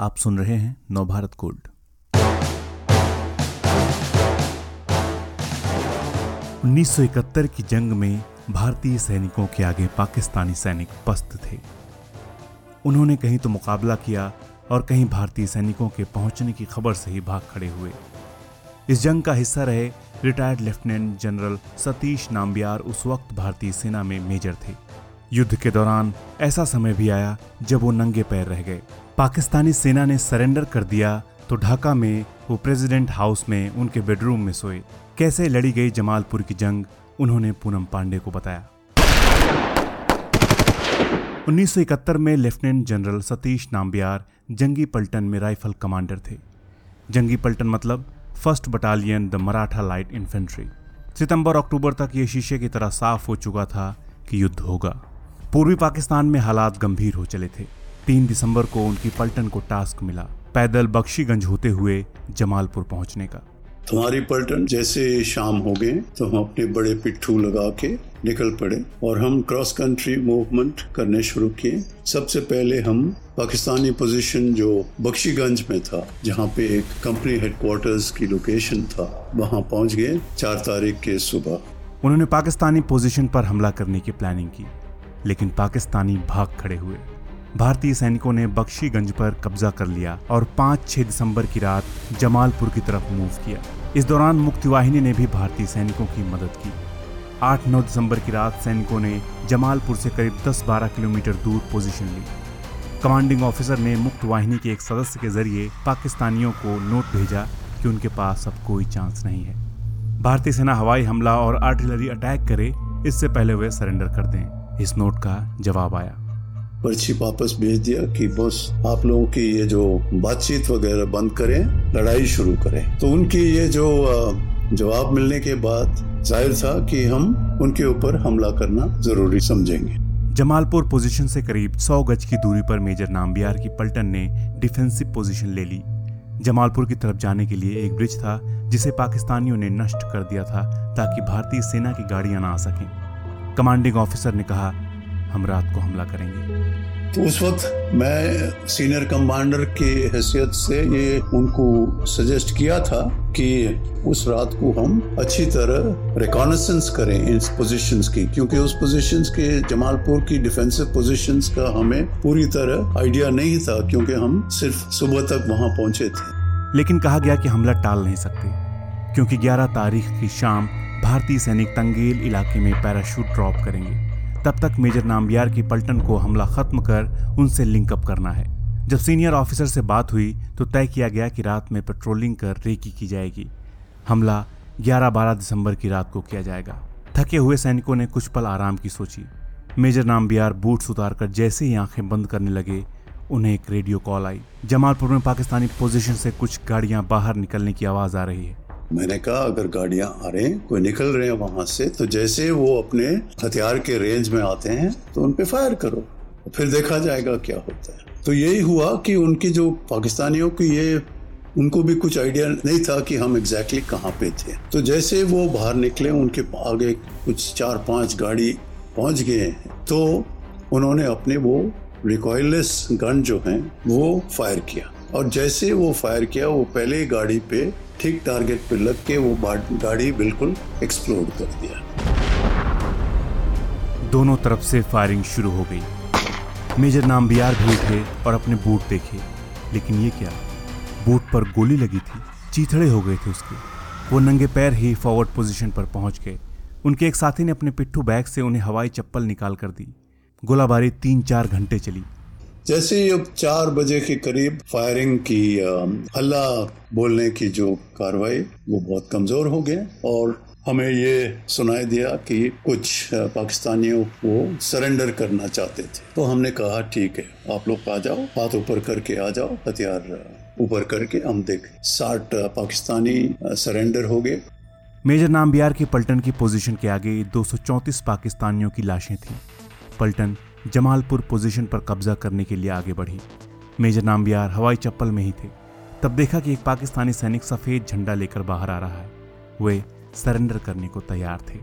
आप सुन रहे हैं नवभारत गोल्ड उन्नीस की जंग में भारतीय सैनिकों के आगे पाकिस्तानी सैनिक पस्त थे। उन्होंने कहीं तो मुकाबला किया और कहीं भारतीय सैनिकों के पहुँचने की खबर से ही भाग खड़े हुए। इस जंग का हिस्सा रहे retired lieutenant general Satish Nambiar उस वक्त भारतीय सेना में मेजर थे। युद्ध के दौरान ऐसा समय भी आया जब वो नंगे पैर रह गए। पाकिस्तानी सेना ने सरेंडर कर दिया तो ढाका में वो प्रेसिडेंट हाउस में उनके बेडरूम में सोए। कैसे लड़ी गई जमालपुर की जंग, उन्होंने पूनम पांडे को बताया। 1971 में लेफ्टिनेंट जनरल सतीश नाम्बियार जंगी पलटन में राइफल कमांडर थे। जंगी पलटन मतलब first battalion the Maratha light infantry. सितंबर अक्टूबर तक ये शीशे की तरह साफ़ हो चुका था कि युद्ध होगा। पूर्वी पाकिस्तान में हालात गंभीर हो चले थे। तीन दिसंबर को उनकी पलटन को टास्क मिला पैदल बख्शीगंज होते हुए जमालपुर पहुँचने का। तुम्हारी पलटन जैसे शाम हो गए तो हम अपने बड़े पिट्ठू लगा के निकल पड़े और हम क्रॉस कंट्री मूवमेंट करने शुरू किए। सबसे पहले हम पाकिस्तानी पोजीशन जो बख्शीगंज में था जहाँ पे एक कंपनी हेडक्वार्टर्स की लोकेशन था वहाँ पहुँच गए चार तारीख के सुबह। उन्होंने पाकिस्तानी पोजीशन पर हमला करने की प्लानिंग की। लेकिन पाकिस्तानी भाग खड़े हुए। भारतीय सैनिकों ने बख्शीगंज पर कब्जा कर लिया और 5-6 दिसंबर की रात जमालपुर की तरफ़ मूव किया। इस दौरान मुक्ति मुक्तिवाहिनी ने भी भारतीय सैनिकों की मदद की। 8-9 दिसंबर की रात सैनिकों ने जमालपुर से करीब 10-12 किलोमीटर दूर पोजीशन ली। कमांडिंग ऑफिसर ने मुक्त वाहिनी के एक सदस्य के ज़रिए पाकिस्तानियों को नोट भेजा कि उनके पास अब कोई चांस नहीं है। भारतीय सेना हवाई हमला और आर्टिलरी अटैक करे, इससे पहले वे सरेंडर कर दें। इस नोट का जवाब आया। पर्ची वापस भेज दिया कि बस आप लोगों की ये जो बातचीत वगैरह बंद करें लड़ाई शुरू करें। तो उनकी ये जो जवाब मिलने के बाद ज़ाहिर था कि हम उनके ऊपर हमला करना ज़रूरी समझेंगे। जमालपुर पोजीशन से करीब 100 गज की दूरी पर मेजर नामबियार की पलटन ने डिफेंसिव पोजीशन ले ली। जमालपुर की तरफ़ जाने के लिए एक ब्रिज था जिसे पाकिस्तानियों ने नष्ट कर दिया था ताकि भारतीय सेना की गाड़ियाँ ना आ सकें। कमांडिंग ऑफिसर ने कहा हम रात को हमला करेंगे. तो उस वक्त मैं सीनियर कमांडर की हैसियत से ये उनको सजेस्ट किया था कि उस रात को हम अच्छी तरह रिकॉनेसेंस करें इस पोजीशंस की क्योंकि उस पोजीशंस के जमालपुर की डिफेंसिव पोजीशंस का हमें पूरी तरह आइडिया नहीं था क्योंकि हम सिर्फ़ सुबह तक वहाँ पहुँचे थे। लेकिन कहा गया कि हमला टाल नहीं सकते क्योंकि 11 तारीख की शाम भारतीय सैनिक तंगेल इलाके में पैराशूट ड्रॉप करेंगे। तब तक मेजर नामबियार की पलटन को हमला खत्म कर उनसे लिंकअप करना है। जब सीनियर ऑफिसर से बात हुई तो तय किया गया कि रात में पेट्रोलिंग कर रेकी की जाएगी। हमला 11-12 दिसंबर की रात को किया जाएगा। थके हुए सैनिकों ने कुछ पल आराम की सोची। मेजर नामबियार बूट्स उतारकर जैसे ही आँखें बंद करने लगे, उन्हें एक रेडियो कॉल आई। जमालपुर में पाकिस्तानी पोजीशन से कुछ गाड़ियाँ बाहर निकलने की आवाज़ आ रही है। मैंने कहा, अगर गाड़ियाँ आ रहे हैं, कोई निकल रहे हैं वहाँ से तो जैसे वो अपने हथियार के रेंज में आते हैं तो उन पे फायर करो फिर देखा जाएगा क्या होता है. तो यही हुआ कि उनकी जो पाकिस्तानियों की ये, उनको भी कुछ आइडिया नहीं था कि हम एग्जैक्टली exactly कहाँ पे थे। तो जैसे वो बाहर निकले, उनके आगे कुछ चार पाँच गाड़ी पहुँच गए तो उन्होंने अपने वो रिकॉयलेस गन जो हैं, वो फायर किया। और जैसे वो फायर किया, वो पहले गाड़ी पे ठीक टारगेट पे लग के वो गाड़ी बिल्कुल एक्सप्लोड कर दिया। दोनों तरफ़ से फायरिंग शुरू हो गई। मेजर नाम बियार भी उठे और अपने बूट देखे। लेकिन ये क्या? बूट पर गोली लगी थी। चीथड़े हो गए थे उसके। वो नंगे पैर ही फॉरवर्ड पोजीशन पर पहुँच गए। उनके एक साथी ने अपने पिट्ठू बैग से उन्हें हवाई चप्पल निकाल कर दी। गोलाबारी तीन चार घंटे चली। जैसे ही चार बजे के करीब फायरिंग की हल्ला बोलने की जो कार्रवाई, वो बहुत कमज़ोर हो गए और हमें ये सुनाई दिया कि कुछ पाकिस्तानियों को सरेंडर करना चाहते थे। तो हमने कहा, ठीक है, आप लोग आ जाओ, हाथ ऊपर करके आ जाओ, हथियार ऊपर करके हम देख साठ पाकिस्तानी सरेंडर हो गए। मेजर नाम बिहार की पलटन की पोजीशन के आगे 234 पाकिस्तानियों की लाशें थीं। पलटन जमालपुर पोजीशन पर कब्जा करने के लिए आगे बढ़ी। मेजर नाम्बियार हवाई चप्पल में ही थे। तब देखा कि एक पाकिस्तानी सैनिक सफ़ेद झंडा लेकर बाहर आ रहा है। वे सरेंडर करने को तैयार थे।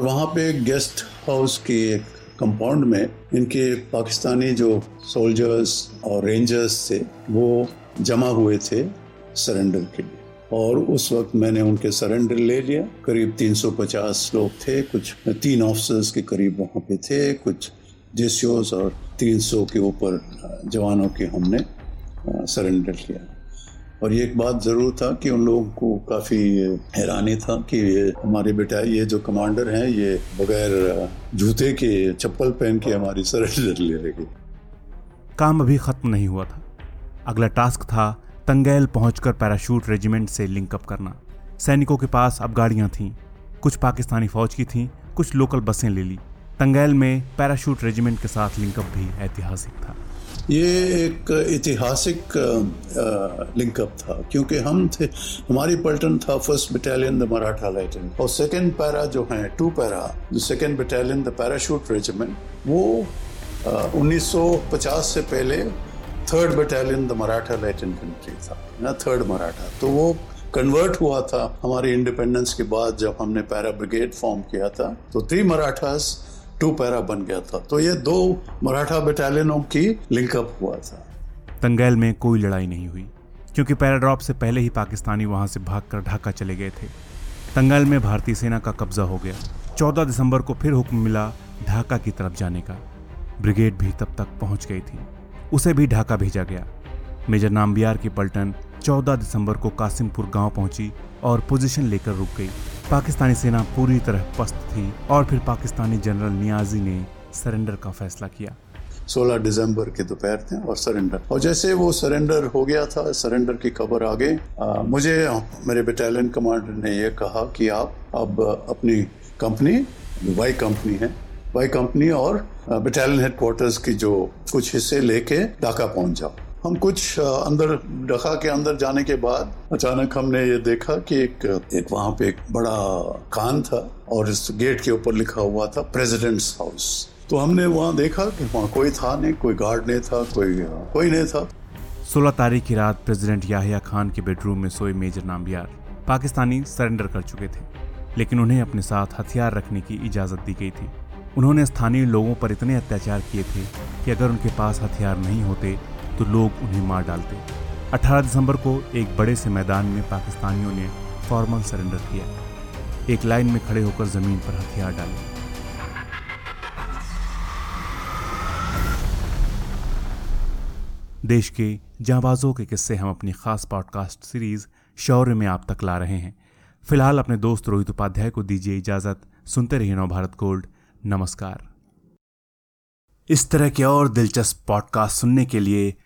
वहाँ पे गेस्ट हाउस के एक कंपाउंड में इनके पाकिस्तानी जो सोल्जर्स और रेंजर्स थे, वो जमा हुए थे सरेंडर के लिए। और उस वक्त मैंने उनके सरेंडर ले लिया। करीब 350 लोग थे। कुछ, तीन ऑफिसर्स के करीब वहाँ पे थे। कुछ जेसीओस और 300 के ऊपर जवानों के हमने सरेंडर किया। और ये एक बात ज़रूर था कि उन लोगों को काफ़ी हैरानी था कि ये हमारे बेटा, ये जो कमांडर हैं, ये बगैर जूते के, चप्पल पहन के हमारी सरेंडर ले रहे काम अभी ख़त्म नहीं हुआ था। अगला टास्क था तंगैल पहुंचकर पैराशूट रेजिमेंट से लिंकअप करना। सैनिकों के पास अब गाड़ियाँ थीं। कुछ पाकिस्तानी फौज की थीं, कुछ लोकल बसें ले ली। तंगैल में पैराशूट रेजिमेंट के साथ लिंकअप भी ऐतिहासिक था। ये एक ऐतिहासिक लिंकअप था, क्योंकि हम थे, हमारी पलटन था first battalion the Maratha light और सेकंड पैरा जो है टू पैरा जो second battalion the parachute regiment वो उन्नीस 1950 से पहले third battalion the Maratha light infantry था, ना थर्ड मराठा तो वो कन्वर्ट हुआ था हमारे इंडिपेंडेंस के बाद जब हमने पैरा ब्रिगेड फॉर्म किया था तो थ्री मराठास टू पैरा बन गया था। तो ये दो मराठा बटालियनों की लिंकअप हुआ था। तंगैल में कोई लड़ाई नहीं हुई, क्योंकि पैराड्रॉप से पहले ही पाकिस्तानी वहाँ से भागकर ढाका चले गए थे। तंगैल में भारतीय सेना का कब्जा हो गया। 14 दिसंबर को फिर हुक्म मिला ढाका की तरफ़ जाने का। ब्रिगेड भी तब तक पहुँच गई थी। उसे भी ढाका भेजा गया। मेजर नाम्बियार की पलटन 14 दिसंबर को कासिमपुर गाँव पहुँची और पोजीशन लेकर रुक गई। पाकिस्तानी सेना पूरी तरह पस्त थी और फिर पाकिस्तानी जनरल नियाजी ने सरेंडर का फैसला किया। 16 दिसंबर के दोपहर थे और सरेंडर और जैसे वो सरेंडर हो गया था सरेंडर की खबर आ गई। मुझे, मेरे बटालियन कमांडर ने यह कहा कि आप अब अपनी कंपनी वाई कंपनी है। वाई कंपनी और बटालियन हेडक्वार्टर्स की जो कुछ हिस्से लेके ढाका पहुँच जाओ। हम कुछ अंदर ढाका के अंदर जाने के बाद अचानक हमने ये देखा कि एक एक वहाँ पे एक बड़ा कान था और इस गेट के ऊपर लिखा हुआ था, प्रेसिडेंट्स हाउस. तो हमने वहाँ देखा कि वहाँ कोई था नहीं, कोई गार्ड नहीं था, कोई कोई नहीं था। 16 तारीख की रात प्रेसिडेंट याहिया खान के बेडरूम में सोए मेजर नाम्बियार पाकिस्तानी सरेंडर कर चुके थे, लेकिन उन्हें अपने साथ हथियार रखने की इजाज़त दी गई थी। उन्होंने स्थानीय लोगों पर इतने अत्याचार किए थे कि अगर उनके पास हथियार नहीं होते तो लोग उन्हें मार डालते। 18 दिसंबर को एक बड़े से मैदान में पाकिस्तानियों ने फॉर्मल सरेंडर किया। एक लाइन में खड़े होकर ज़मीन पर हथियार डाले। देश के जाबाजों के किस्से हम अपनी खास पॉडकास्ट सीरीज़ शौर्य में आप तक ला रहे हैं। फ़िलहाल अपने दोस्त रोहित उपाध्याय को दीजिए इजाज़त। सुनते रहिए नव भारत गोल्ड। नमस्कार। इस तरह के और दिलचस्प पॉडकास्ट सुनने के लिए